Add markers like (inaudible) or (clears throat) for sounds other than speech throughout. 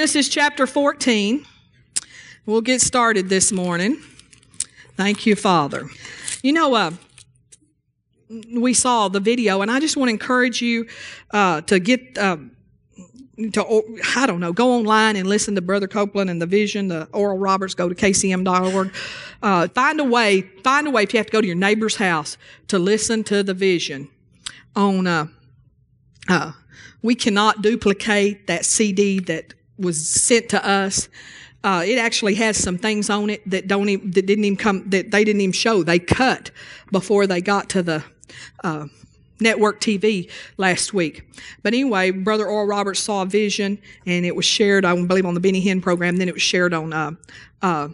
Genesis chapter 14. We'll get started this morning. Thank you, Father. You know, uh, we saw the video, and I just want to encourage you uh, to get. Uh, to I don't know, go online and listen to Brother Copeland and the Vision, the Oral Roberts. Go to kcm.org. Uh, find a way. Find a way if you have to go to your neighbor's house to listen to the Vision on. Uh, uh, we cannot duplicate that CD that was sent to us. Uh, it actually has some things on it that don't even, that didn't even come that they didn't even show. They cut before they got to the uh, network TV last week. But anyway, Brother Oral Roberts saw a vision, and it was shared, I believe, on the Benny Hinn program. Then it was shared on uh, uh,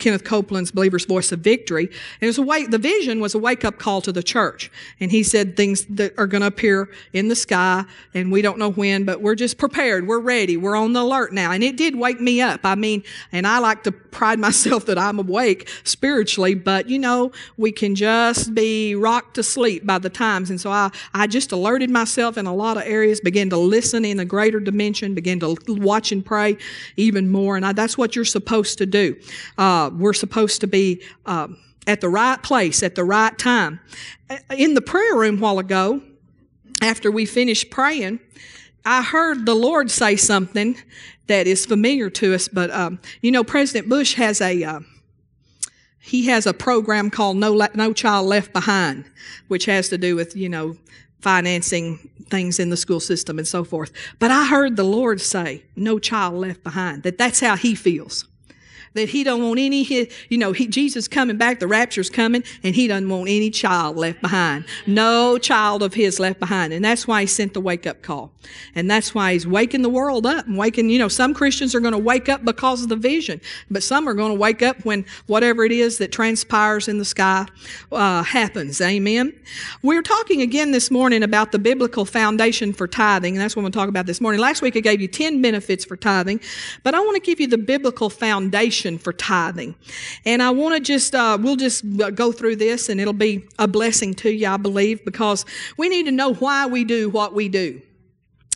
Kenneth Copeland's Believer's Voice of Victory. And it was a wake, the vision was a wake up call to the church. And he said things that are going to appear in the sky and we don't know when, but we're just prepared. We're ready. We're on the alert now. And it did wake me up. I mean, and I like to pride (laughs) myself that I'm awake spiritually, but you know, we can just be rocked to sleep by the times. And so I, I just alerted myself in a lot of areas, began to listen in a greater dimension, began to watch and pray even more. And I, that's what you're supposed to do. Uh, we're supposed to be uh, at the right place at the right time. In the prayer room while ago, after we finished praying, I heard the Lord say something that is familiar to us. But um, you know, President Bush has a uh, he has a program called No No Child Left Behind, which has to do with you know financing things in the school system and so forth. But I heard the Lord say, "No child left behind." That that's how He feels that he don't want any, you know, he, Jesus coming back, the rapture's coming, and he doesn't want any child left behind. No child of his left behind. And that's why he sent the wake up call. And that's why he's waking the world up and waking, you know, some Christians are going to wake up because of the vision, but some are going to wake up when whatever it is that transpires in the sky uh, happens. Amen. We're talking again this morning about the biblical foundation for tithing, and that's what to talk about this morning. Last week I gave you 10 benefits for tithing, but I want to give you the biblical foundation for tithing. And I want to just, uh, we'll just go through this and it'll be a blessing to you, I believe, because we need to know why we do what we do.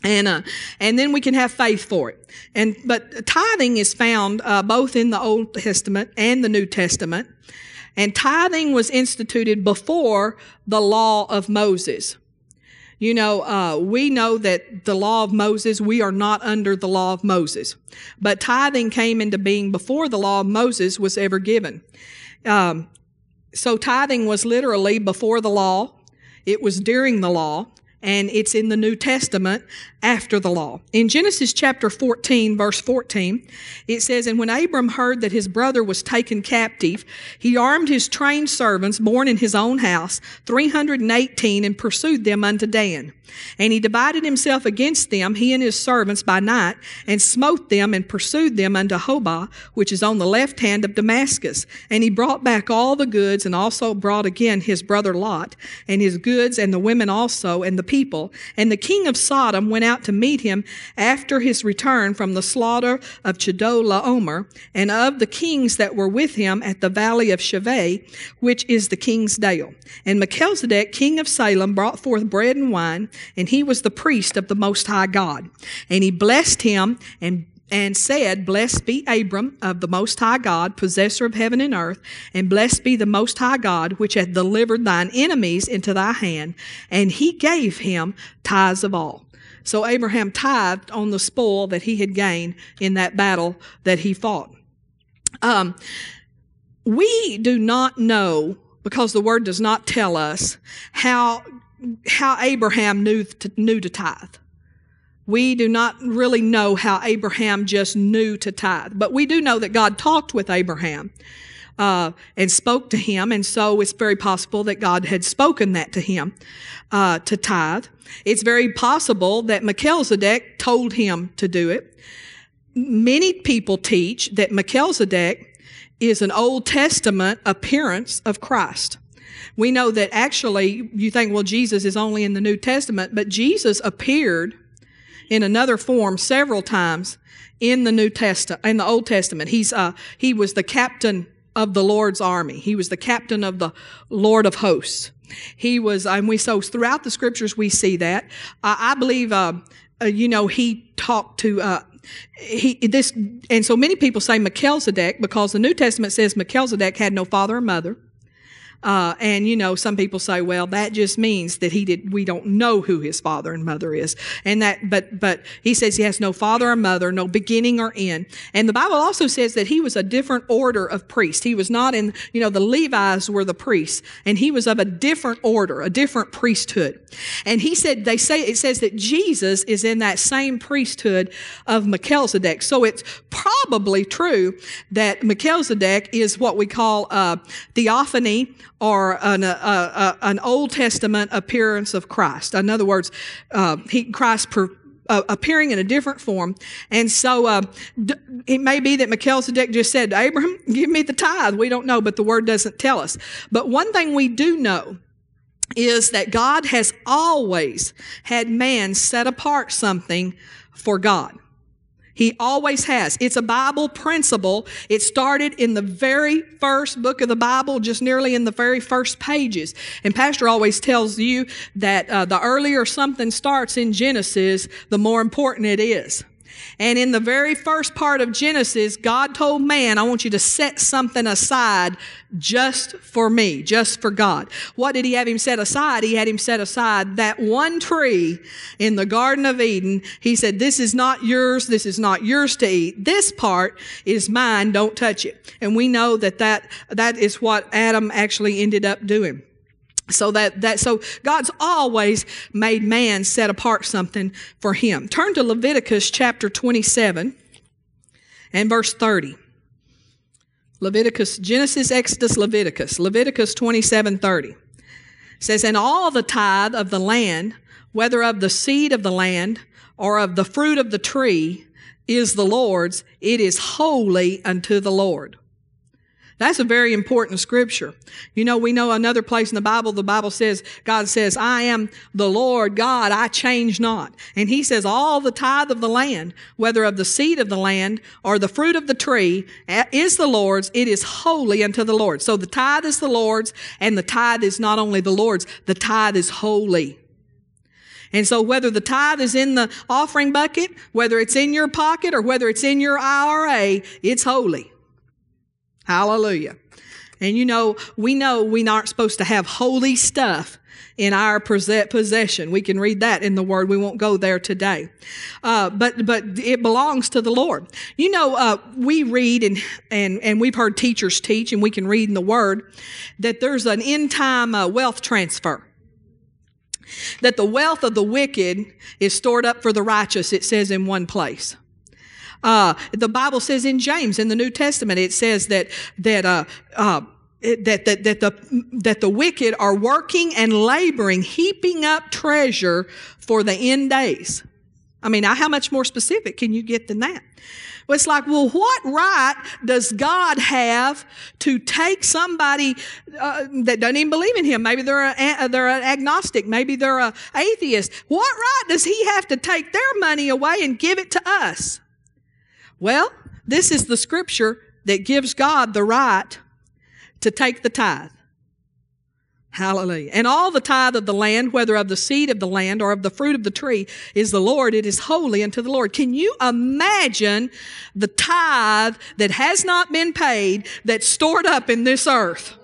And, uh, and then we can have faith for it. And, but tithing is found, uh, both in the Old Testament and the New Testament. And tithing was instituted before the law of Moses. You know, uh, we know that the law of Moses, we are not under the law of Moses. But tithing came into being before the law of Moses was ever given. Um, so tithing was literally before the law. It was during the law and it's in the New Testament after the law. In Genesis chapter 14, verse 14, it says, And when Abram heard that his brother was taken captive, he armed his trained servants born in his own house, 318, and pursued them unto Dan. And he divided himself against them, he and his servants, by night, and smote them and pursued them unto Hobah, which is on the left hand of Damascus. And he brought back all the goods, and also brought again his brother Lot, and his goods, and the women also, and the people. And the king of Sodom went out to meet him after his return from the slaughter of Chedorlaomer, and of the kings that were with him at the valley of Shaveh, which is the king's dale. And Melchizedek, king of Salem, brought forth bread and wine, and he was the priest of the Most High God. And he blessed him and and said, Blessed be Abram of the Most High God, possessor of heaven and earth, and blessed be the Most High God, which hath delivered thine enemies into thy hand. And he gave him tithes of all. So Abraham tithed on the spoil that he had gained in that battle that he fought. Um, we do not know, because the word does not tell us, how how Abraham knew to, knew to tithe. We do not really know how Abraham just knew to tithe, but we do know that God talked with Abraham uh, and spoke to him, and so it's very possible that God had spoken that to him uh, to tithe. It's very possible that Melchizedek told him to do it. Many people teach that Melchizedek is an Old Testament appearance of Christ. We know that actually, you think, well, Jesus is only in the New Testament, but Jesus appeared in another form several times in the New Testament, in the Old Testament. He's, uh, he was the captain of the Lord's army. He was the captain of the Lord of hosts. He was, and we, so throughout the scriptures we see that. I believe, uh, uh, you know, he talked to, uh, he this and so many people say Melchizedek because the New Testament says Melchizedek had no father or mother. Uh, and you know, some people say, well, that just means that he did. We don't know who his father and mother is, and that. But but he says he has no father or mother, no beginning or end. And the Bible also says that he was a different order of priest. He was not in. You know, the Levites were the priests, and he was of a different order, a different priesthood. And he said, they say it says that Jesus is in that same priesthood of Melchizedek. So it's probably true that Melchizedek is what we call a theophany or an, a, a, an Old Testament appearance of Christ. In other words, uh, he, Christ per, uh, appearing in a different form. And so uh, d- it may be that Melchizedek just said, Abraham, (laughs) give me the tithe. We don't know, but the word doesn't tell us. But one thing we do know is that God has always had man set apart something for God. He always has. It's a Bible principle. It started in the very first book of the Bible, just nearly in the very first pages. And Pastor always tells you that uh, the earlier something starts in Genesis, the more important it is. And in the very first part of Genesis, God told man, I want you to set something aside just for me, just for God. What did he have him set aside? He had him set aside that one tree in the Garden of Eden. He said, this is not yours. This is not yours to eat. This part is mine. Don't touch it. And we know that that, that is what Adam actually ended up doing. So that, that, so God's always made man set apart something for him. Turn to Leviticus chapter 27 and verse 30. Leviticus, Genesis, Exodus, Leviticus, Leviticus 27, 30 says, And all the tithe of the land, whether of the seed of the land or of the fruit of the tree, is the Lord's. It is holy unto the Lord. That's a very important scripture. You know, we know another place in the Bible, the Bible says, God says, I am the Lord God, I change not. And he says, all the tithe of the land, whether of the seed of the land or the fruit of the tree, is the Lord's. It is holy unto the Lord. So the tithe is the Lord's, and the tithe is not only the Lord's, the tithe is holy. And so whether the tithe is in the offering bucket, whether it's in your pocket, or whether it's in your IRA, it's holy. Hallelujah. And you know, we know we aren't supposed to have holy stuff in our possession. We can read that in the Word. We won't go there today. Uh, but but it belongs to the Lord. You know, uh, we read and and and we've heard teachers teach, and we can read in the Word that there's an end time uh, wealth transfer. That the wealth of the wicked is stored up for the righteous. It says in one place. Uh, the Bible says in James, in the New Testament, it says that, that, uh, uh, that, that, that, the, that the wicked are working and laboring, heaping up treasure for the end days. I mean, how much more specific can you get than that? Well, it's like, well, what right does God have to take somebody uh, that doesn't even believe in Him? Maybe they're a, they're an agnostic. Maybe they're an atheist. What right does He have to take their money away and give it to us? Well, this is the scripture that gives God the right to take the tithe. Hallelujah. And all the tithe of the land, whether of the seed of the land or of the fruit of the tree, is the Lord. It is holy unto the Lord. Can you imagine the tithe that has not been paid that's stored up in this earth?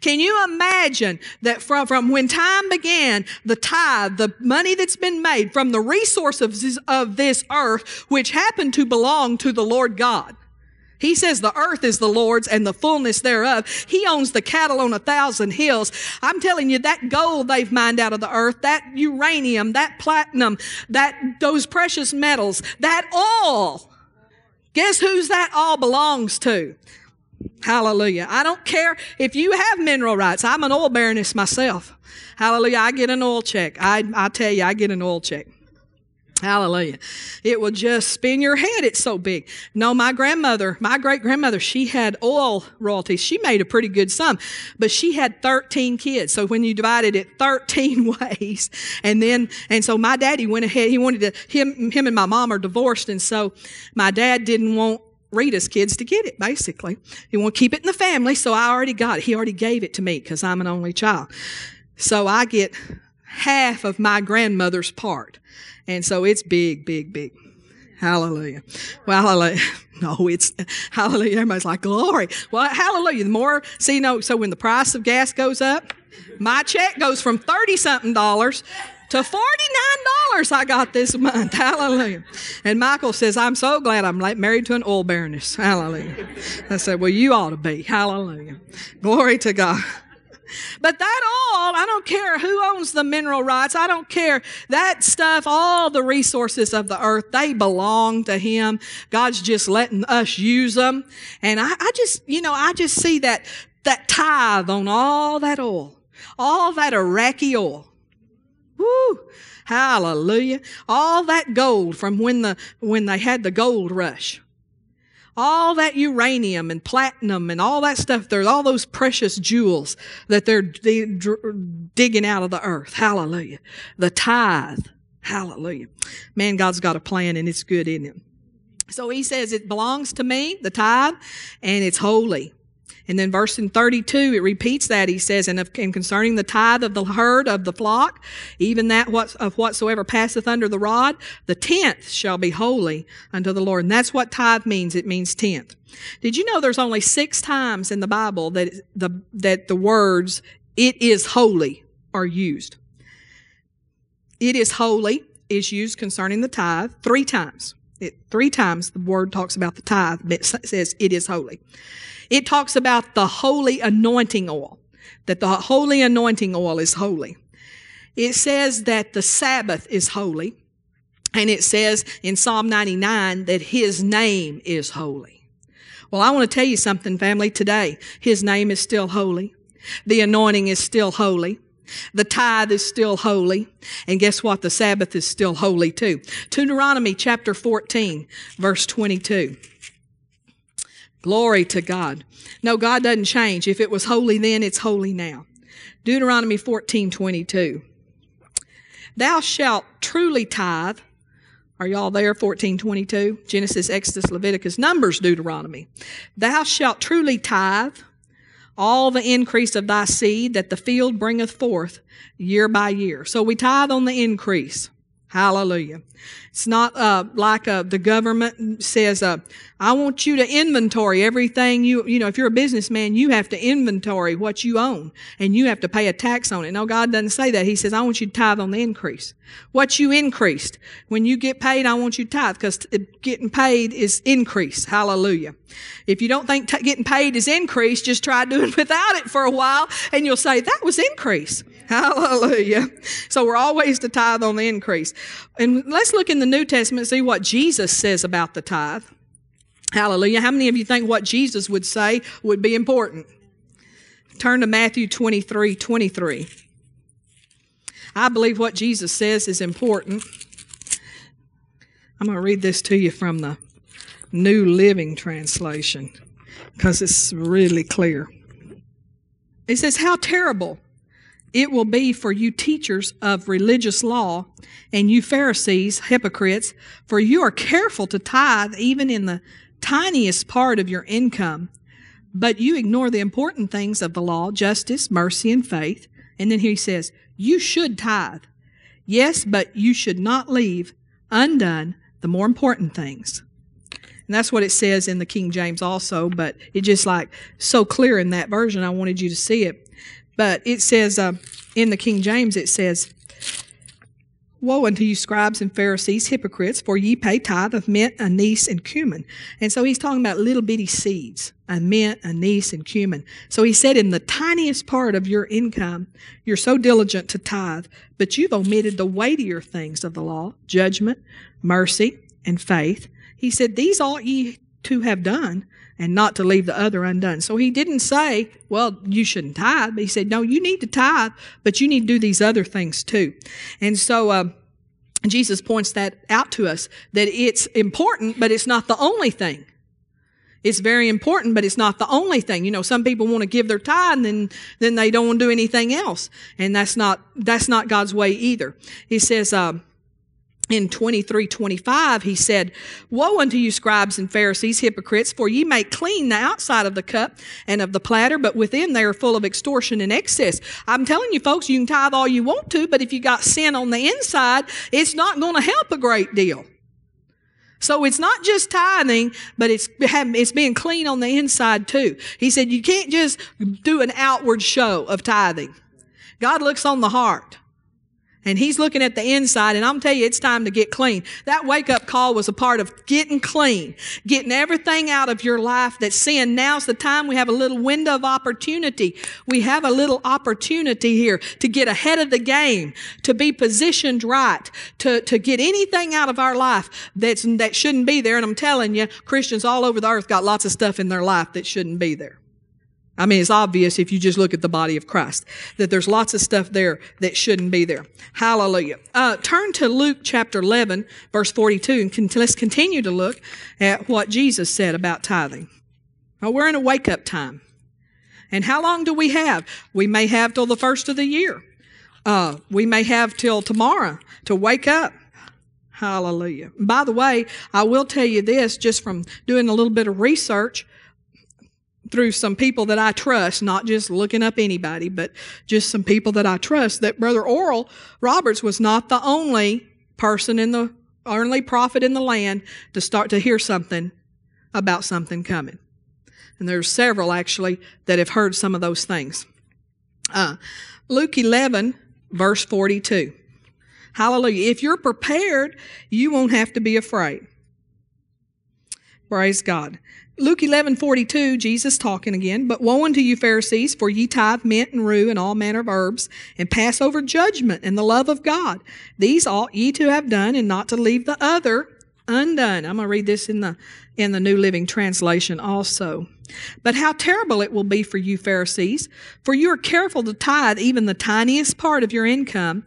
Can you imagine that from, from when time began, the tithe, the money that's been made from the resources of this earth, which happened to belong to the Lord God? He says the earth is the Lord's and the fullness thereof. He owns the cattle on a thousand hills. I'm telling you, that gold they've mined out of the earth, that uranium, that platinum, that, those precious metals, that all. Guess whose that all belongs to? Hallelujah. I don't care if you have mineral rights. I'm an oil baroness myself. Hallelujah. I get an oil check. I, I tell you, I get an oil check. Hallelujah. It will just spin your head. It's so big. No, my grandmother, my great grandmother, she had oil royalties. She made a pretty good sum, but she had 13 kids. So when you divided it 13 (laughs) ways, and then, and so my daddy went ahead, he wanted to, him, him and my mom are divorced. And so my dad didn't want Rita's kids to get it, basically. He want to keep it in the family, so I already got it. He already gave it to me because I'm an only child. So I get half of my grandmother's part. And so it's big, big, big. Hallelujah. Well, hallelujah. (laughs) No, it's hallelujah. Everybody's like, glory. Well, hallelujah. The more, see, know, so when the price of gas goes up, my check goes from 30 something dollars to $49 I got this month. (laughs) Hallelujah. And Michael says, I'm so glad I'm married to an oil baroness. Hallelujah. I said, Well, you ought to be. Hallelujah. Glory to God. But that all, I don't care who owns the mineral rights. I don't care. That stuff, all the resources of the earth, they belong to Him. God's just letting us use them. And I, I just, you know, I just see that, that tithe on all that oil, all that Iraqi oil. Woo! Hallelujah. All that gold from when the, when they had the gold rush. All that uranium and platinum and all that stuff. There's all those precious jewels that they're digging out of the earth. Hallelujah. The tithe. Hallelujah. Man, God's got a plan and it's good in him. So he says it belongs to me, the tithe, and it's holy. And then verse in 32, it repeats that. He says, and, and concerning the tithe of the herd of the flock, even that what, of whatsoever passeth under the rod, the tenth shall be holy unto the Lord. And that's what tithe means. It means tenth. Did you know there's only six times in the Bible that the, that the words, it is holy, are used? It is holy is used concerning the tithe three times. It, three times the word talks about the tithe. It says it is holy. It talks about the holy anointing oil, that the holy anointing oil is holy. It says that the Sabbath is holy. And it says in Psalm 99 that his name is holy. Well, I want to tell you something, family, today. His name is still holy. The anointing is still holy. The tithe is still holy. And guess what? The Sabbath is still holy too. Deuteronomy chapter 14, verse 22. Glory to God. No, God doesn't change. If it was holy then, it's holy now. Deuteronomy 14, 22. Thou shalt truly tithe. Are y'all there? 1422. Genesis, Exodus, Leviticus, Numbers, Deuteronomy. Thou shalt truly tithe all the increase of thy seed that the field bringeth forth year by year. So we tithe on the increase. Hallelujah. It's not uh, like uh, the government says, uh, I want you to inventory everything you, you know, if you're a businessman, you have to inventory what you own and you have to pay a tax on it. No, God doesn't say that. He says, I want you to tithe on the increase. What you increased. When you get paid, I want you to tithe because getting paid is increase. Hallelujah. If you don't think t- getting paid is increase, just try (laughs) doing without it for a while and you'll say, that was increase. Hallelujah. So we're always to tithe on the increase. And let's look in the New Testament and see what Jesus says about the tithe. Hallelujah. How many of you think what Jesus would say would be important? Turn to Matthew 23 23. I believe what Jesus says is important. I'm going to read this to you from the New Living Translation because it's really clear. It says, How terrible it will be for you teachers of religious law and you Pharisees, hypocrites, for you are careful to tithe even in the tiniest part of your income, but you ignore the important things of the law, justice, mercy, and faith. And then he says, you should tithe. Yes, but you should not leave undone the more important things. And that's what it says in the King James also, but it just like so clear in that version. I wanted you to see it. But it says uh, in the King James, it says, Woe unto you, scribes and Pharisees, hypocrites, for ye pay tithe of mint, anise, and cumin. And so he's talking about little bitty seeds, a mint, anise, and cumin. So he said, in the tiniest part of your income, you're so diligent to tithe, but you've omitted the weightier things of the law, judgment, mercy, and faith. He said, These ought ye to have done, and not to leave the other undone. So he didn't say, well, you shouldn't tithe, but he said, no, you need to tithe, but you need to do these other things too. And so, uh, Jesus points that out to us that it's important, but it's not the only thing. It's very important, but it's not the only thing. You know, some people want to give their tithe and then, then they don't want to do anything else. And that's not, that's not God's way either. He says, uh, in 23 25 he said woe unto you scribes and pharisees hypocrites for ye make clean the outside of the cup and of the platter but within they are full of extortion and excess i'm telling you folks you can tithe all you want to but if you got sin on the inside it's not going to help a great deal So it's not just tithing, but it's (laughs) it's being clean on the inside too. He said you can't just do an outward show of tithing. God looks on the heart. And he's looking at the inside, and I'm telling you, it's time to get clean. That wake up call was a part of getting clean, getting everything out of your life that's sin. Now's the time we have a little window of opportunity. We have a little opportunity here to get ahead of the game, to be positioned right, to, to get anything out of our life that's, that shouldn't be there. And I'm telling you, Christians all over the earth got lots of stuff in their life that shouldn't be there. I mean, it's obvious if you just look at the body of Christ that there's lots of stuff there that shouldn't be there. Hallelujah. Uh, turn to Luke chapter 11, verse 42, and con- let's continue to look at what Jesus said about tithing. Now, we're in a wake up time. And how long do we have? We may have till the first of the year. Uh, we may have till tomorrow to wake up. Hallelujah. By the way, I will tell you this just from doing a little bit of research through some people that I trust, not just looking up anybody, but just some people that I trust, that Brother Oral Roberts was not the only person in the only prophet in the land to start to hear something about something coming. And there's several actually that have heard some of those things. Uh, Luke 11, verse 42. Hallelujah. If you're prepared, you won't have to be afraid. Praise God. Luke 11, 42, Jesus talking again. But woe unto you, Pharisees, for ye tithe mint and rue and all manner of herbs, and pass over judgment and the love of God. These ought ye to have done, and not to leave the other undone. I'm going to read this in the in the New Living Translation also. But how terrible it will be for you, Pharisees, for you are careful to tithe even the tiniest part of your income,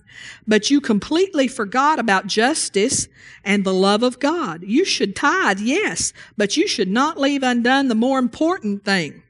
but you completely forgot about justice and the love of God. You should tithe, yes, but you should not leave undone the more important thing.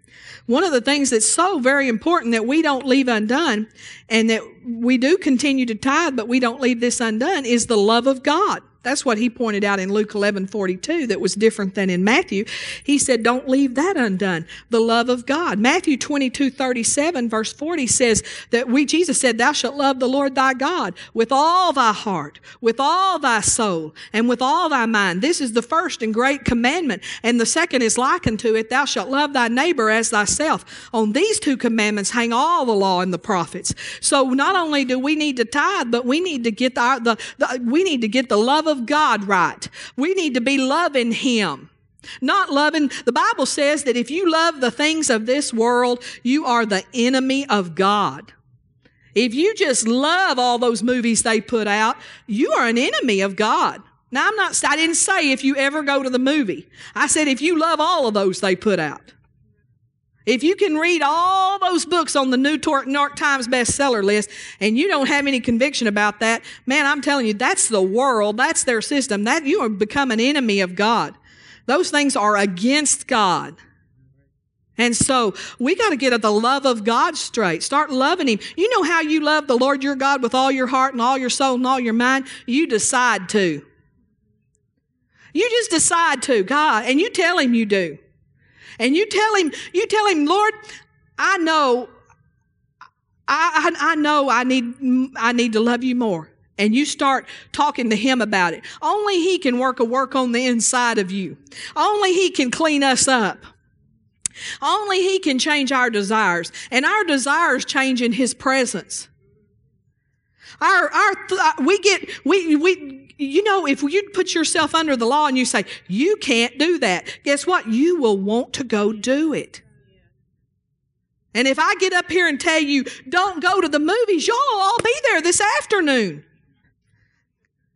One of the things that's so very important that we don't leave undone and that we do continue to tithe, but we don't leave this undone is the love of God. That's what he pointed out in Luke 11 42 that was different than in Matthew. He said, Don't leave that undone. The love of God. Matthew 22 37, verse 40 says that we, Jesus said, Thou shalt love the Lord thy God with all thy heart, with all thy soul, and with all thy mind. This is the first and great commandment. And the second is likened to it, Thou shalt love thy neighbor as thyself. On these two commandments hang all the law and the prophets. So not only do we need to tithe, but we need to get the, the, the we need to get the love of God right. We need to be loving Him. Not loving, the Bible says that if you love the things of this world, you are the enemy of God. If you just love all those movies they put out, you are an enemy of God. Now, I'm not, I didn't say if you ever go to the movie. I said if you love all of those they put out. If you can read all those books on the New York Times bestseller list and you don't have any conviction about that, man, I'm telling you, that's the world. That's their system. That you have become an enemy of God. Those things are against God. And so we got to get at the love of God straight. Start loving Him. You know how you love the Lord your God with all your heart and all your soul and all your mind? You decide to. You just decide to, God, and you tell Him you do. And you tell him, you tell him, Lord, I know, I, I, I know I need, I need to love you more. And you start talking to him about it. Only he can work a work on the inside of you. Only he can clean us up. Only he can change our desires. And our desires change in his presence. Our, our, uh, we get, we, we, you know, if you put yourself under the law and you say, you can't do that, guess what? You will want to go do it. And if I get up here and tell you, don't go to the movies, y'all all be there this afternoon.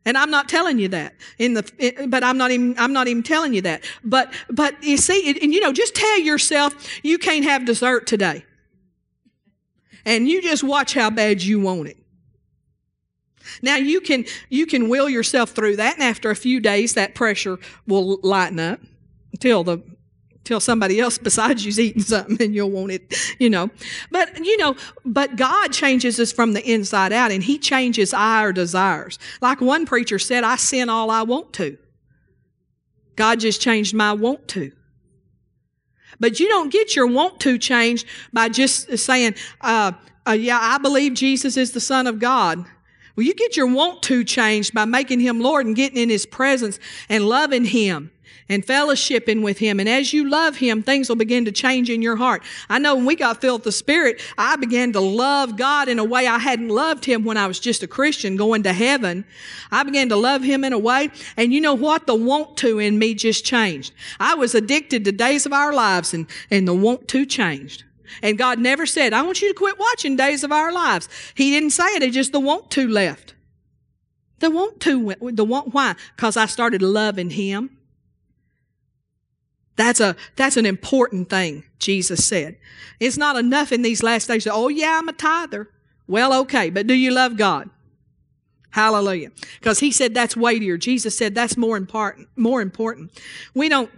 And I'm not telling you that in the, eh, eh, but I'm not even, I'm not even telling you that. But, but you see, and you know, just tell yourself you can't have dessert today. And you just watch how bad you want it. Now you can you can will yourself through that, and after a few days, that pressure will lighten up until the till somebody else (laughs) besides you's eating something and you'll want it, you know. But you know, but God changes us from the inside out, and He changes our desires. Like one preacher said, "I sin all I want to." God just changed my want to. But you don't get your want to changed by just saying, uh, uh, "Yeah, I believe Jesus is the Son of God." Well, you get your want to changed by making him Lord and getting in his presence and loving him and fellowshipping with him. And as you love him, things will begin to change in your heart. I know when we got filled with the Spirit, I began to love God in a way I hadn't loved him when I was just a Christian going to heaven. I began to love him in a way. And you know what? The want to in me just changed. I was addicted to days of our lives and, and the want to changed. And God never said, I want you to quit watching Days of Our Lives. He didn't say it, it's just the want to left. The want to, the want, why? Because I started loving Him. That's a, that's an important thing, Jesus said. It's not enough in these last days oh yeah, I'm a tither. Well, okay, but do you love God? Hallelujah. Because he said that's weightier. Jesus said that's more important, more important. We don't,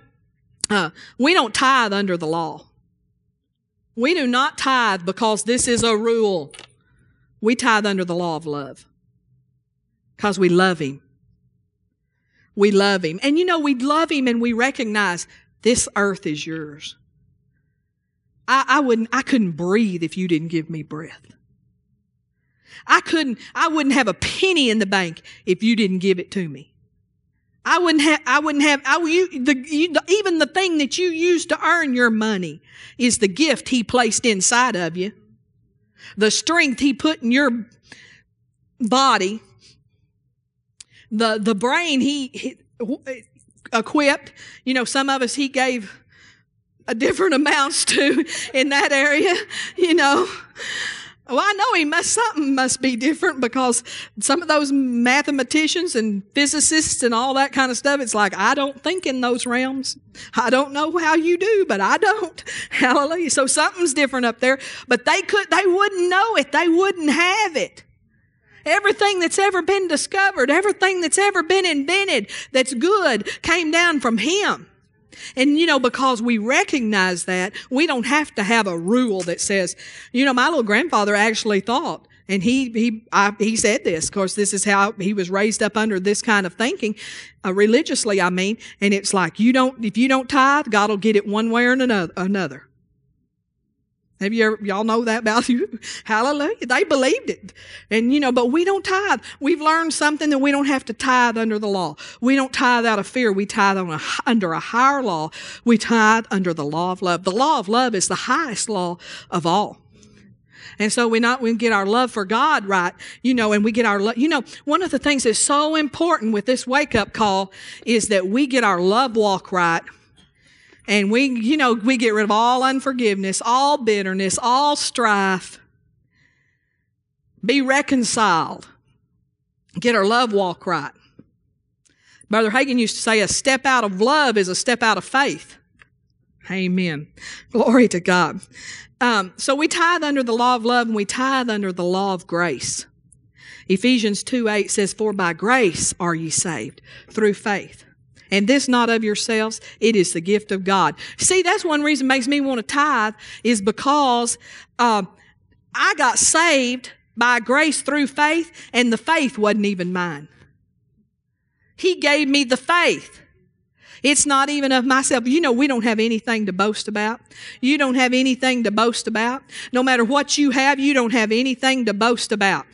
uh, we don't tithe under the law. We do not tithe because this is a rule. We tithe under the law of love because we love Him. We love Him. And you know, we love Him and we recognize this earth is yours. I, I wouldn't, I couldn't breathe if you didn't give me breath. I couldn't, I wouldn't have a penny in the bank if you didn't give it to me. I wouldn't have, I wouldn't have, I, you, the, you, even the thing that you use to earn your money is the gift He placed inside of you. The strength He put in your body. The, the brain He, he equipped. You know, some of us He gave a different (laughs) amounts to in that area, you know. Well, I know he must, something must be different because some of those mathematicians and physicists and all that kind of stuff, it's like, I don't think in those realms. I don't know how you do, but I don't. (laughs) Hallelujah. So something's different up there, but they could, they wouldn't know it. They wouldn't have it. Everything that's ever been discovered, everything that's ever been invented that's good came down from him. And you know, because we recognize that, we don't have to have a rule that says, you know, my little grandfather actually thought, and he he I, he said this. Of course, this is how he was raised up under this kind of thinking, uh, religiously. I mean, and it's like you don't if you don't tithe, God will get it one way or another. another. Have you ever, y'all know that about (laughs) you? Hallelujah. They believed it. And you know, but we don't tithe. We've learned something that we don't have to tithe under the law. We don't tithe out of fear. We tithe a, under a higher law. We tithe under the law of love. The law of love is the highest law of all. And so we not, we get our love for God right, you know, and we get our love. You know, one of the things that's so important with this wake up call is that we get our love walk right and we, you know, we get rid of all unforgiveness, all bitterness, all strife. Be reconciled. Get our love walk right. Brother Hagin used to say a step out of love is a step out of faith. Amen. Glory to God. Um, so we tithe under the law of love and we tithe under the law of grace. Ephesians 2 8 says, For by grace are ye saved through faith. And this not of yourselves, it is the gift of God. See, that's one reason makes me want to tithe is because uh, I got saved by grace through faith, and the faith wasn't even mine. He gave me the faith. It's not even of myself. You know, we don't have anything to boast about. You don't have anything to boast about. No matter what you have, you don't have anything to boast about.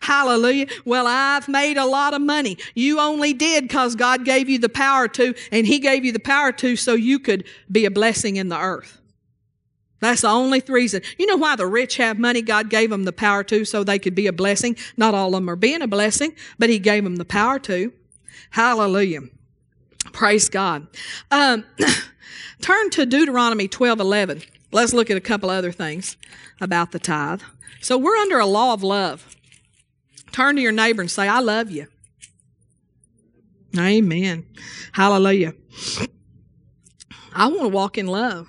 Hallelujah. Well, I've made a lot of money. You only did because God gave you the power to, and He gave you the power to so you could be a blessing in the earth. That's the only reason. You know why the rich have money? God gave them the power to so they could be a blessing. Not all of them are being a blessing, but He gave them the power to. Hallelujah. Praise God. Um, (clears throat) turn to Deuteronomy 12 11. Let's look at a couple other things about the tithe. So we're under a law of love. Turn to your neighbor and say, I love you. Amen. Hallelujah. I want to walk in love.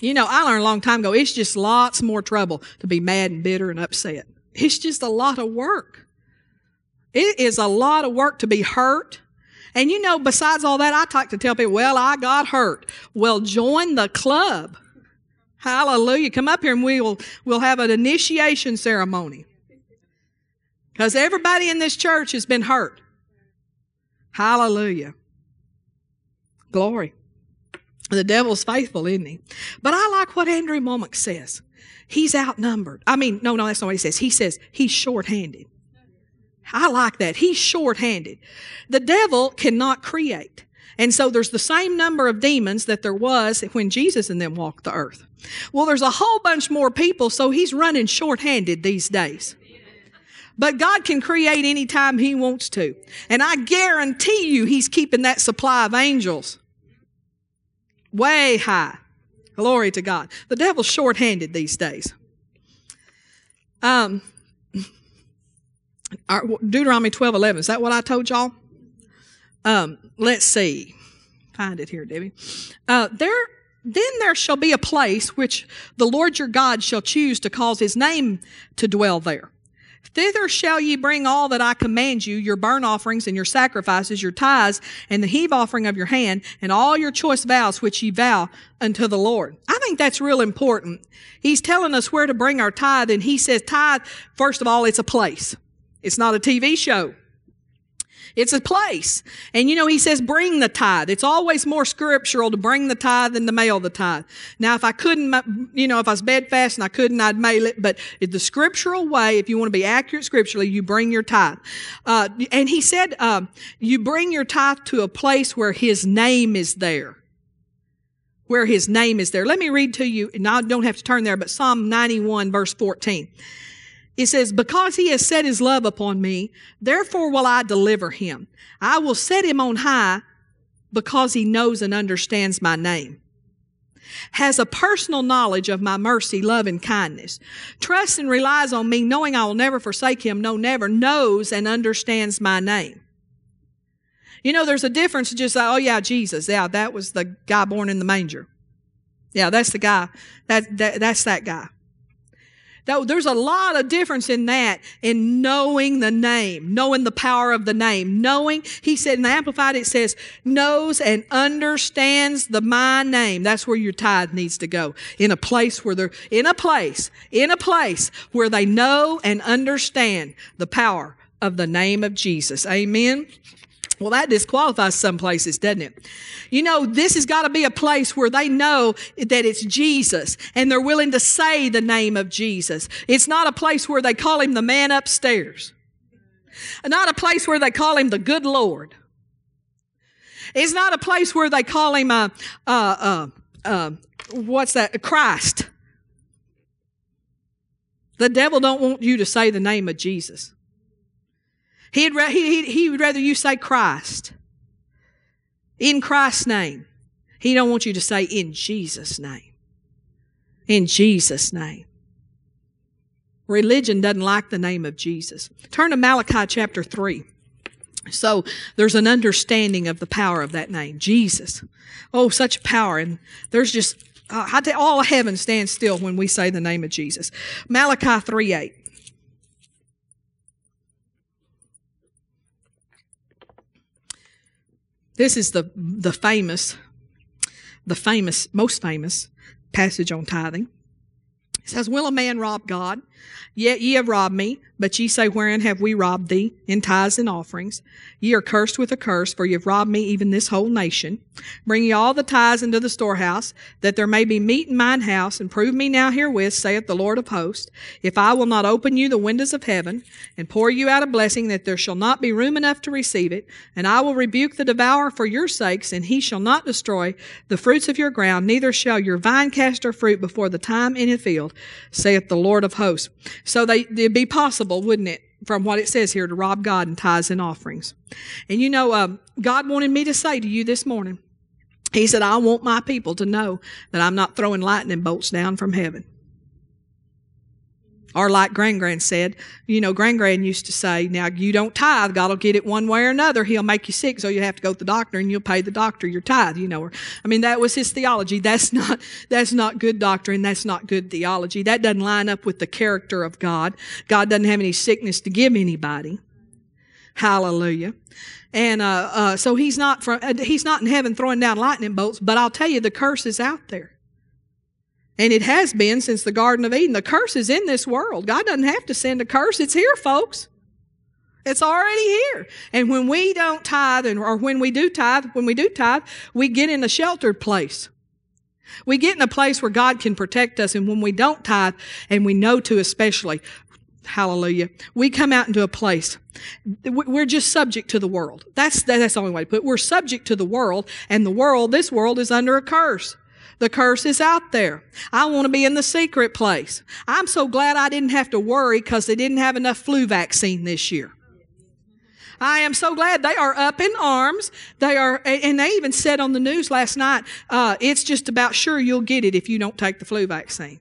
You know, I learned a long time ago, it's just lots more trouble to be mad and bitter and upset. It's just a lot of work. It is a lot of work to be hurt. And you know, besides all that, I like to tell people, well, I got hurt. Well, join the club. Hallelujah. Come up here and we'll, we'll have an initiation ceremony. Because everybody in this church has been hurt. Hallelujah. Glory. The devil's faithful, isn't he? But I like what Andrew Wommack says. He's outnumbered. I mean, no, no, that's not what he says. He says he's short-handed. I like that. He's short-handed. The devil cannot create. And so there's the same number of demons that there was when Jesus and them walked the earth. Well, there's a whole bunch more people, so he's running short-handed these days. But God can create anytime He wants to. And I guarantee you He's keeping that supply of angels way high. Glory to God. The devil's short-handed these days. Um, Deuteronomy 12, 11. Is that what I told y'all? Um, let's see. Find it here, Debbie. Uh, there, then there shall be a place which the Lord your God shall choose to cause his name to dwell there. Thither shall ye bring all that I command you, your burnt offerings and your sacrifices, your tithes, and the heave offering of your hand, and all your choice vows which ye vow unto the Lord. I think that's real important. He's telling us where to bring our tithe, and he says tithe, first of all, it's a place. It's not a TV show. It's a place. And you know, he says, bring the tithe. It's always more scriptural to bring the tithe than to mail the tithe. Now, if I couldn't, you know, if I was bedfast and I couldn't, I'd mail it. But the scriptural way, if you want to be accurate scripturally, you bring your tithe. Uh, and he said, uh, you bring your tithe to a place where his name is there where his name is there. Let me read to you, and I don't have to turn there, but Psalm 91 verse 14. He says, Because he has set his love upon me, therefore will I deliver him. I will set him on high because he knows and understands my name. Has a personal knowledge of my mercy, love, and kindness. Trusts and relies on me, knowing I will never forsake him. No, never. Knows and understands my name. You know, there's a difference just like, oh yeah, Jesus. Yeah, that was the guy born in the manger. Yeah, that's the guy. That, that that's that guy. There's a lot of difference in that, in knowing the name, knowing the power of the name, knowing, he said in the Amplified, it says, knows and understands the my name. That's where your tithe needs to go. In a place where they're, in a place, in a place where they know and understand the power of the name of Jesus. Amen. Well, that disqualifies some places, doesn't it? You know, this has got to be a place where they know that it's Jesus and they're willing to say the name of Jesus. It's not a place where they call him the man upstairs. Not a place where they call him the good Lord. It's not a place where they call him, uh, uh, uh, uh what's that? Christ. The devil don't want you to say the name of Jesus. He'd, he, he, he would rather you say Christ. In Christ's name. He don't want you to say in Jesus' name. In Jesus' name. Religion doesn't like the name of Jesus. Turn to Malachi chapter 3. So there's an understanding of the power of that name, Jesus. Oh, such power. And there's just, uh, all heaven stands still when we say the name of Jesus. Malachi 3 8. This is the, the famous, the famous, most famous passage on tithing. It says, Will a man rob God? Yet ye have robbed me. But ye say, Wherein have we robbed thee? In tithes and offerings. Ye are cursed with a curse, for ye have robbed me, even this whole nation. Bring ye all the tithes into the storehouse, that there may be meat in mine house, and prove me now herewith, saith the Lord of hosts, if I will not open you the windows of heaven, and pour you out a blessing, that there shall not be room enough to receive it. And I will rebuke the devourer for your sakes, and he shall not destroy the fruits of your ground, neither shall your vine cast her fruit before the time in the field, saith the Lord of hosts. So they, it'd be possible, wouldn't it, from what it says here, to rob God in tithes and offerings. And you know, um, God wanted me to say to you this morning, He said, I want my people to know that I'm not throwing lightning bolts down from heaven. Or like Grand Grand said, you know, Grand Grand used to say, now you don't tithe, God will get it one way or another. He'll make you sick, so you have to go to the doctor and you'll pay the doctor your tithe, you know. Or, I mean, that was his theology. That's (laughs) not, that's not good doctrine. That's not good theology. That doesn't line up with the character of God. God doesn't have any sickness to give anybody. Hallelujah. And, uh, uh, so he's not from, uh, he's not in heaven throwing down lightning bolts, but I'll tell you, the curse is out there. And it has been since the Garden of Eden. The curse is in this world. God doesn't have to send a curse. It's here, folks. It's already here. And when we don't tithe, and, or when we do tithe, when we do tithe, we get in a sheltered place. We get in a place where God can protect us, and when we don't tithe, and we know to especially, hallelujah, we come out into a place. We're just subject to the world. That's, that's the only way to put it. We're subject to the world, and the world, this world is under a curse. The curse is out there. I want to be in the secret place. I'm so glad I didn't have to worry because they didn't have enough flu vaccine this year. I am so glad they are up in arms. They are, and they even said on the news last night, uh, it's just about sure you'll get it if you don't take the flu vaccine.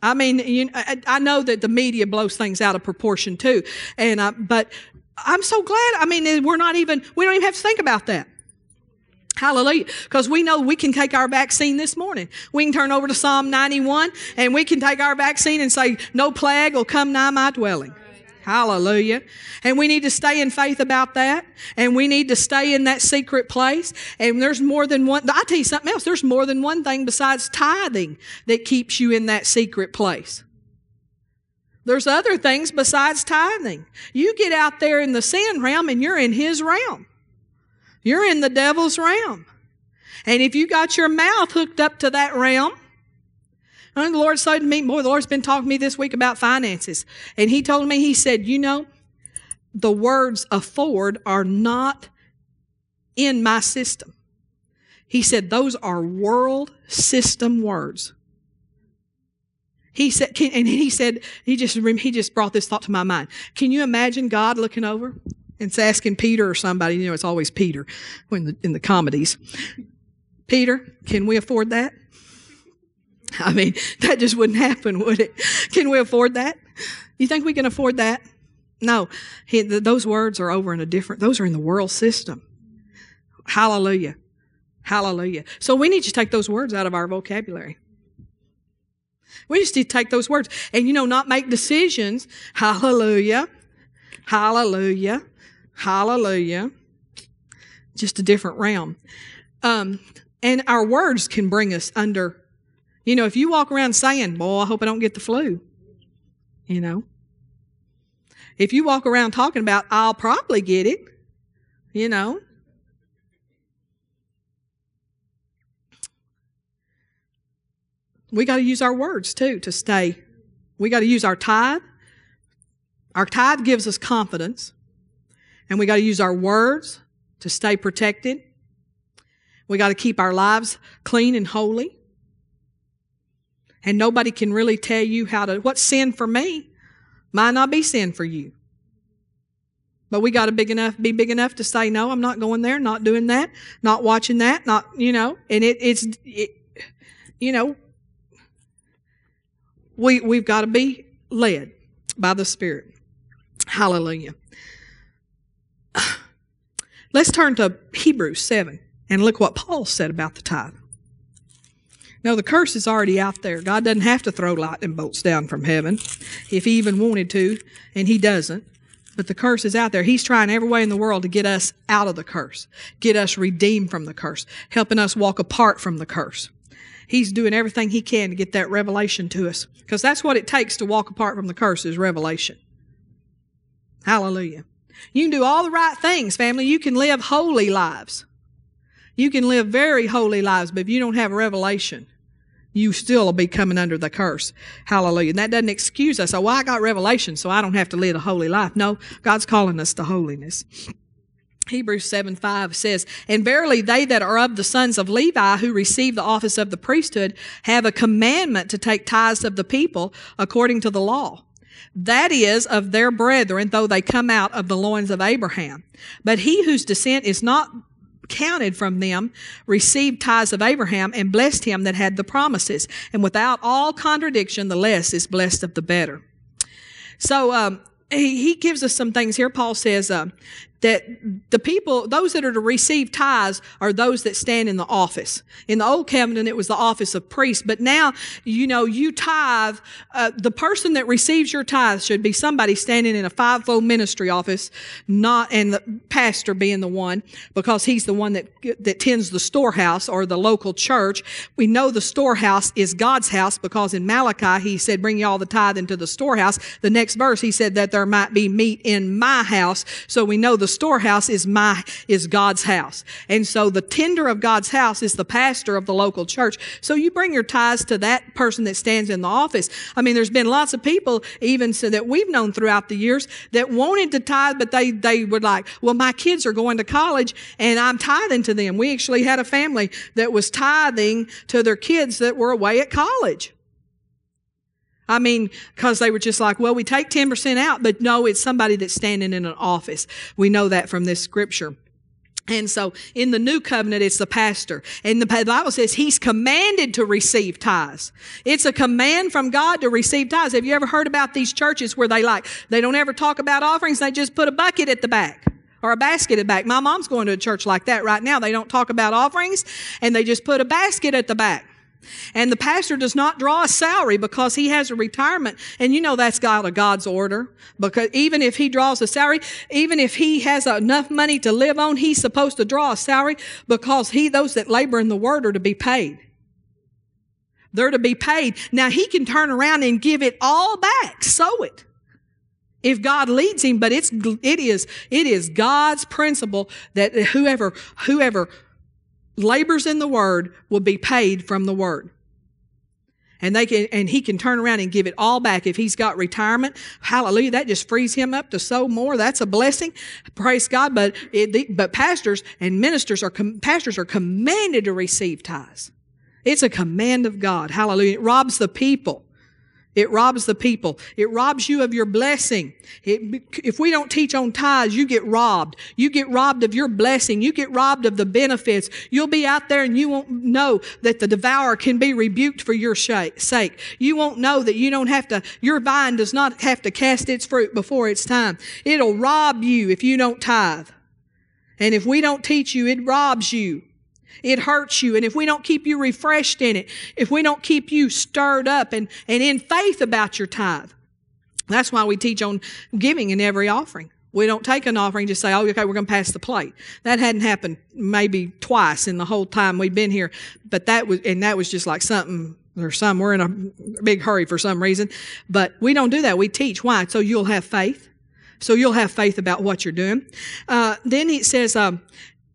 I mean, you, I, I know that the media blows things out of proportion too, and uh, but I'm so glad. I mean, we're not even we don't even have to think about that. Hallelujah. Because we know we can take our vaccine this morning. We can turn over to Psalm 91 and we can take our vaccine and say, No plague will come nigh my dwelling. Hallelujah. And we need to stay in faith about that. And we need to stay in that secret place. And there's more than one, I'll tell you something else. There's more than one thing besides tithing that keeps you in that secret place. There's other things besides tithing. You get out there in the sin realm and you're in his realm. You're in the devil's realm. And if you got your mouth hooked up to that realm, and the Lord said to me, boy, the Lord's been talking to me this week about finances. And He told me, He said, you know, the words afford are not in my system. He said, those are world system words. He said, can, and he said, he just, he just brought this thought to my mind. Can you imagine God looking over and it's asking Peter or somebody, you know, it's always Peter when the, in the comedies. Peter, can we afford that? I mean, that just wouldn't happen, would it? Can we afford that? You think we can afford that? No. He, those words are over in a different, those are in the world system. Hallelujah. Hallelujah. So we need to take those words out of our vocabulary. We just need to take those words and, you know, not make decisions. Hallelujah. Hallelujah. Hallelujah. Just a different realm. Um, and our words can bring us under, you know, if you walk around saying, boy, I hope I don't get the flu, you know. If you walk around talking about, I'll probably get it, you know. We got to use our words too to stay. We got to use our tithe. Our tithe gives us confidence. And we got to use our words to stay protected. We got to keep our lives clean and holy. And nobody can really tell you how to, what's sin for me might not be sin for you. But we got to big enough, be big enough to say, no, I'm not going there, not doing that, not watching that, not, you know, and it, it's, it, you know, we, we've got to be led by the Spirit. Hallelujah. (sighs) Let's turn to Hebrews 7 and look what Paul said about the tithe. Now, the curse is already out there. God doesn't have to throw lightning bolts down from heaven if He even wanted to, and He doesn't. But the curse is out there. He's trying every way in the world to get us out of the curse, get us redeemed from the curse, helping us walk apart from the curse. He's doing everything He can to get that revelation to us because that's what it takes to walk apart from the curse is revelation. Hallelujah. You can do all the right things, family. You can live holy lives. You can live very holy lives, but if you don't have revelation, you still will be coming under the curse. Hallelujah. And that doesn't excuse us. Oh, well, I got revelation, so I don't have to live a holy life. No, God's calling us to holiness. Hebrews 7 5 says, And verily they that are of the sons of Levi who receive the office of the priesthood have a commandment to take tithes of the people according to the law that is of their brethren, though they come out of the loins of Abraham. But he whose descent is not counted from them received tithes of Abraham and blessed him that had the promises. And without all contradiction, the less is blessed of the better. So um, he, he gives us some things here. Paul says, uh, that the people, those that are to receive tithes are those that stand in the office. In the old covenant, it was the office of priest, but now, you know, you tithe, uh, the person that receives your tithe should be somebody standing in a fivefold ministry office, not, and the pastor being the one, because he's the one that, that tends the storehouse or the local church. We know the storehouse is God's house because in Malachi, he said, bring you all the tithe into the storehouse. The next verse, he said that there might be meat in my house. So we know the storehouse is my, is God's house. And so the tender of God's house is the pastor of the local church. So you bring your tithes to that person that stands in the office. I mean, there's been lots of people even so that we've known throughout the years that wanted to tithe, but they, they would like, well, my kids are going to college and I'm tithing to them. We actually had a family that was tithing to their kids that were away at college. I mean, because they were just like, well, we take 10% out, but no, it's somebody that's standing in an office. We know that from this scripture. And so in the new covenant, it's the pastor. And the Bible says he's commanded to receive tithes. It's a command from God to receive tithes. Have you ever heard about these churches where they like, they don't ever talk about offerings, they just put a bucket at the back? Or a basket at the back. My mom's going to a church like that right now. They don't talk about offerings and they just put a basket at the back. And the pastor does not draw a salary because he has a retirement. And you know that's got a God's order. Because even if he draws a salary, even if he has enough money to live on, he's supposed to draw a salary because he, those that labor in the word are to be paid. They're to be paid. Now he can turn around and give it all back, sow it. If God leads him, but it's, it is, it is God's principle that whoever, whoever labors in the word will be paid from the word. And they can, and he can turn around and give it all back if he's got retirement. Hallelujah. That just frees him up to sow more. That's a blessing. Praise God. But, it, but pastors and ministers are, pastors are commanded to receive tithes. It's a command of God. Hallelujah. It robs the people. It robs the people. It robs you of your blessing. It, if we don't teach on tithes, you get robbed. You get robbed of your blessing. You get robbed of the benefits. You'll be out there and you won't know that the devourer can be rebuked for your sake. You won't know that you don't have to, your vine does not have to cast its fruit before its time. It'll rob you if you don't tithe. And if we don't teach you, it robs you. It hurts you. And if we don't keep you refreshed in it, if we don't keep you stirred up and, and in faith about your tithe, that's why we teach on giving in every offering. We don't take an offering just say, oh, okay, we're going to pass the plate. That hadn't happened maybe twice in the whole time we've been here. But that was, and that was just like something or some, we're in a big hurry for some reason. But we don't do that. We teach. Why? So you'll have faith. So you'll have faith about what you're doing. Uh, then it says, um,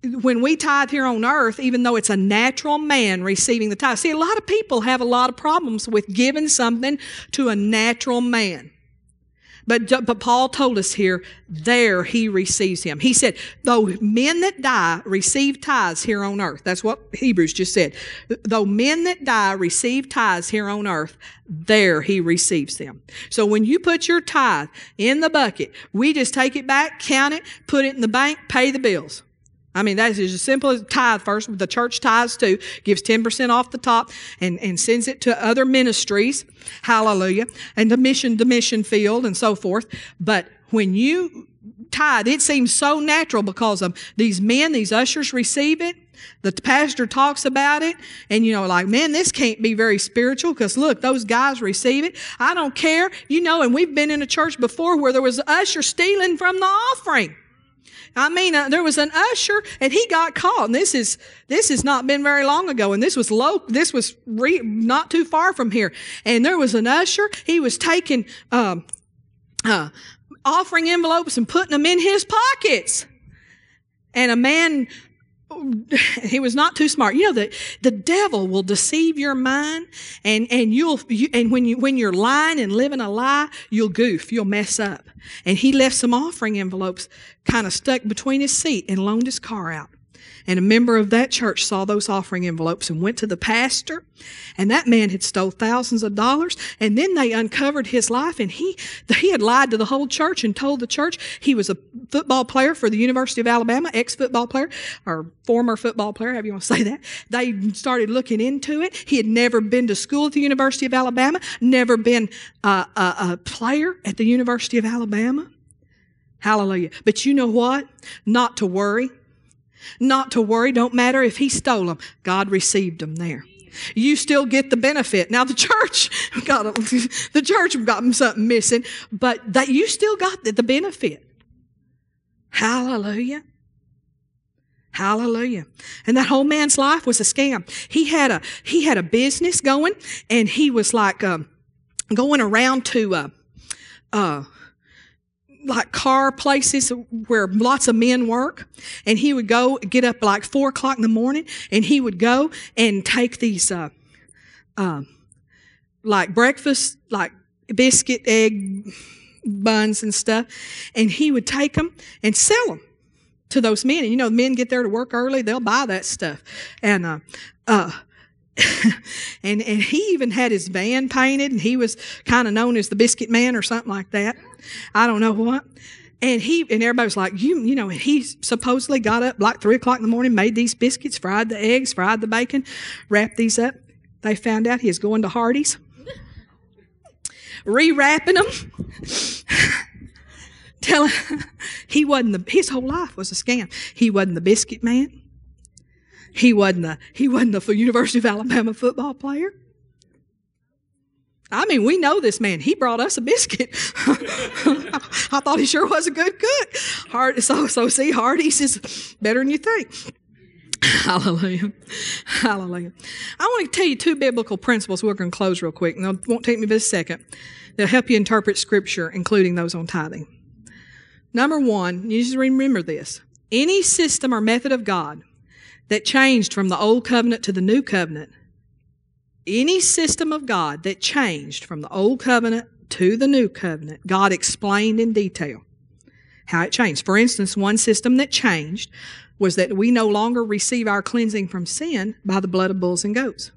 when we tithe here on earth, even though it's a natural man receiving the tithe, see, a lot of people have a lot of problems with giving something to a natural man. But, but Paul told us here, there he receives him. He said, though men that die receive tithes here on earth, that's what Hebrews just said. Though men that die receive tithes here on earth, there he receives them. So when you put your tithe in the bucket, we just take it back, count it, put it in the bank, pay the bills. I mean, that is as simple as tithe first. The church tithes too, gives 10% off the top and, and sends it to other ministries. Hallelujah. And the mission, the mission field and so forth. But when you tithe, it seems so natural because of these men, these ushers receive it. The pastor talks about it and you know, like, man, this can't be very spiritual because look, those guys receive it. I don't care. You know, and we've been in a church before where there was an usher stealing from the offering. I mean, uh, there was an usher and he got caught. And this is, this has not been very long ago. And this was low, this was re, not too far from here. And there was an usher. He was taking, um, uh, offering envelopes and putting them in his pockets. And a man (laughs) he was not too smart. You know that the devil will deceive your mind, and and you'll you, and when you when you're lying and living a lie, you'll goof, you'll mess up. And he left some offering envelopes kind of stuck between his seat and loaned his car out. And a member of that church saw those offering envelopes and went to the pastor. And that man had stole thousands of dollars. And then they uncovered his life and he, he had lied to the whole church and told the church he was a football player for the University of Alabama, ex-football player or former football player, however you want to say that. They started looking into it. He had never been to school at the University of Alabama, never been a, a, a player at the University of Alabama. Hallelujah. But you know what? Not to worry. Not to worry, don't matter if he stole them. God received them there. You still get the benefit. Now the church (laughs) got (laughs) the church got something missing, but that you still got the, the benefit. Hallelujah. Hallelujah. And that whole man's life was a scam. He had a he had a business going, and he was like um, going around to uh, uh, like car places where lots of men work. And he would go get up like four o'clock in the morning and he would go and take these, uh, uh, like breakfast, like biscuit, egg, buns and stuff. And he would take them and sell them to those men. And you know, men get there to work early, they'll buy that stuff. And, uh, uh, (laughs) and and he even had his van painted, and he was kind of known as the Biscuit Man or something like that. I don't know what. And he and everybody was like, you you know, and he supposedly got up like three o'clock in the morning, made these biscuits, fried the eggs, fried the bacon, wrapped these up. They found out he was going to Hardee's, rewrapping them. (laughs) Telling (laughs) he wasn't the his whole life was a scam. He wasn't the biscuit man. He wasn't a, he wasn't the University of Alabama football player. I mean, we know this man. He brought us a biscuit. (laughs) I thought he sure was a good cook. Hard, so, so see, Hardee's is better than you think. (laughs) Hallelujah. Hallelujah. I want to tell you two biblical principles. We're going to close real quick, and it won't take me but a second. They'll help you interpret Scripture, including those on tithing. Number one, you just remember this. Any system or method of God that changed from the old covenant to the new covenant, any system of God that changed from the old covenant to the new covenant, God explained in detail how it changed. For instance, one system that changed was that we no longer receive our cleansing from sin by the blood of bulls and goats.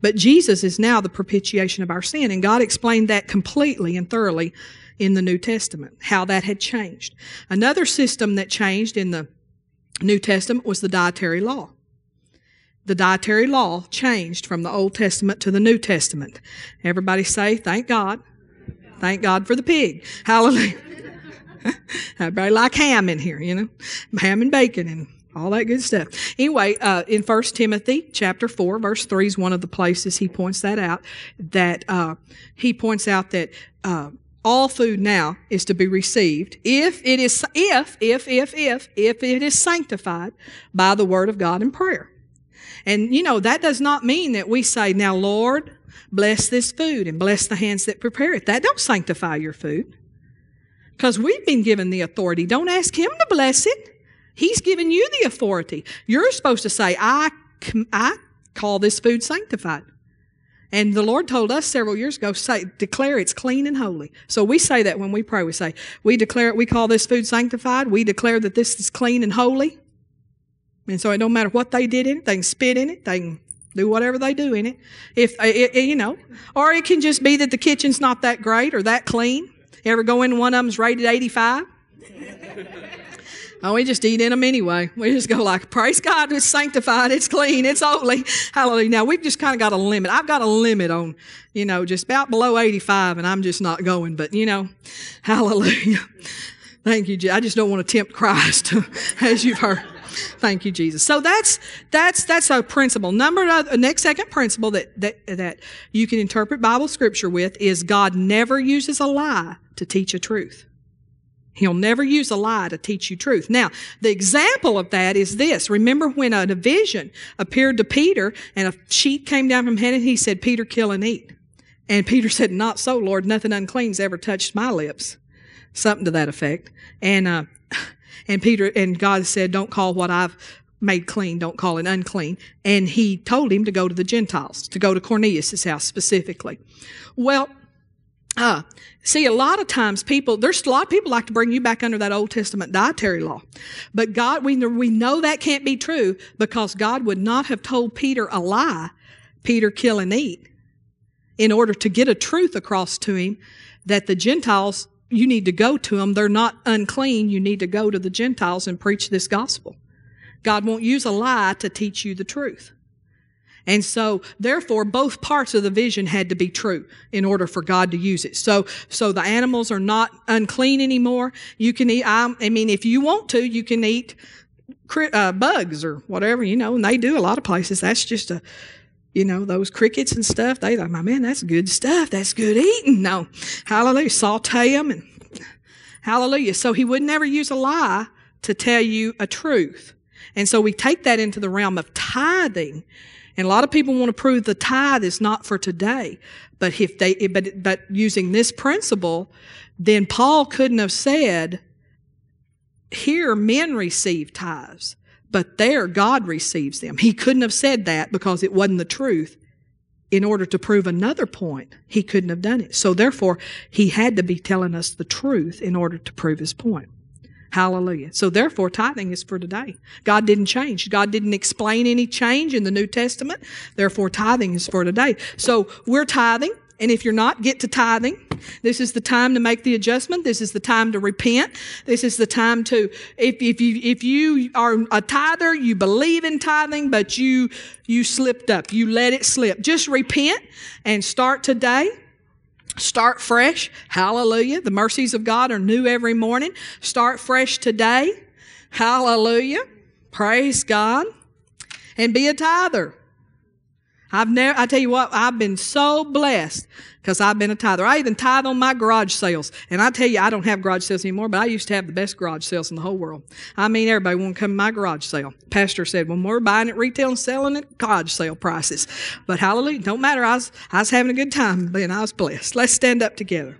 But Jesus is now the propitiation of our sin, and God explained that completely and thoroughly in the New Testament, how that had changed. Another system that changed in the New Testament was the dietary law. The dietary law changed from the Old Testament to the New Testament. Everybody say, thank God. Thank God for the pig. (laughs) Hallelujah. (laughs) Everybody like ham in here, you know, ham and bacon and all that good stuff. Anyway, uh, in First Timothy chapter four, verse three is one of the places he points that out. That uh, he points out that uh, all food now is to be received if it is if if if if if it is sanctified by the word of God and prayer. And you know that does not mean that we say, "Now, Lord, bless this food and bless the hands that prepare it." That don't sanctify your food. Because we've been given the authority. Don't ask him to bless it. He's given you the authority. You're supposed to say, I, I call this food sanctified. And the Lord told us several years ago, say, declare it's clean and holy. So we say that when we pray. We say, we declare it, we call this food sanctified. We declare that this is clean and holy. And so it don't matter what they did in it. They can spit in it. They can do whatever they do in it. If, uh, it, it, you know, or it can just be that the kitchen's not that great or that clean. You ever go in one of them's rated 85? (laughs) Oh, we just eat in them anyway. We just go like, praise God, it's sanctified, it's clean, it's holy. (laughs) Hallelujah. Now we've just kind of got a limit. I've got a limit on, you know, just about below 85 and I'm just not going, but you know, (laughs) hallelujah. (laughs) Thank you. I just don't want to tempt Christ, as you've heard. Thank you, Jesus. So that's that's that's a principle. Number the uh, next second principle that that that you can interpret Bible scripture with is God never uses a lie to teach a truth. He'll never use a lie to teach you truth. Now, the example of that is this. Remember when a vision appeared to Peter and a sheet came down from heaven, he said, Peter, kill and eat. And Peter said, Not so, Lord, nothing unclean's ever touched my lips. Something to that effect. And, uh, (laughs) and Peter, and God said, Don't call what I've made clean, don't call it unclean. And he told him to go to the Gentiles, to go to Cornelius' house specifically. Well, uh, see, a lot of times people, there's a lot of people like to bring you back under that Old Testament dietary law. But God, we, we know that can't be true because God would not have told Peter a lie, Peter kill and eat, in order to get a truth across to him that the Gentiles, you need to go to them. They're not unclean. You need to go to the Gentiles and preach this gospel. God won't use a lie to teach you the truth. And so, therefore, both parts of the vision had to be true in order for God to use it. So, so the animals are not unclean anymore. You can eat, I, I mean, if you want to, you can eat uh, bugs or whatever, you know, and they do a lot of places. That's just a, you know, those crickets and stuff. They like, my man, that's good stuff. That's good eating. No, hallelujah. Saute them and hallelujah. So he would never use a lie to tell you a truth. And so we take that into the realm of tithing. And a lot of people want to prove the tithe is not for today. But if they, but, but using this principle, then Paul couldn't have said, here men receive tithes, but there God receives them. He couldn't have said that because it wasn't the truth. In order to prove another point, he couldn't have done it. So therefore, he had to be telling us the truth in order to prove his point. Hallelujah. So therefore, tithing is for today. God didn't change. God didn't explain any change in the New Testament. Therefore, tithing is for today. So we're tithing. And if you're not, get to tithing. This is the time to make the adjustment. This is the time to repent. This is the time to, if, if you, if you are a tither, you believe in tithing, but you, you slipped up. You let it slip. Just repent and start today. Start fresh. Hallelujah. The mercies of God are new every morning. Start fresh today. Hallelujah. Praise God. And be a tither. I've never, I tell you what, I've been so blessed because I've been a tither. I even tithe on my garage sales. And I tell you, I don't have garage sales anymore, but I used to have the best garage sales in the whole world. I mean, everybody want to come to my garage sale. Pastor said, when we're buying at retail and selling at garage sale prices. But hallelujah, don't matter. I was, I was having a good time and I was blessed. Let's stand up together.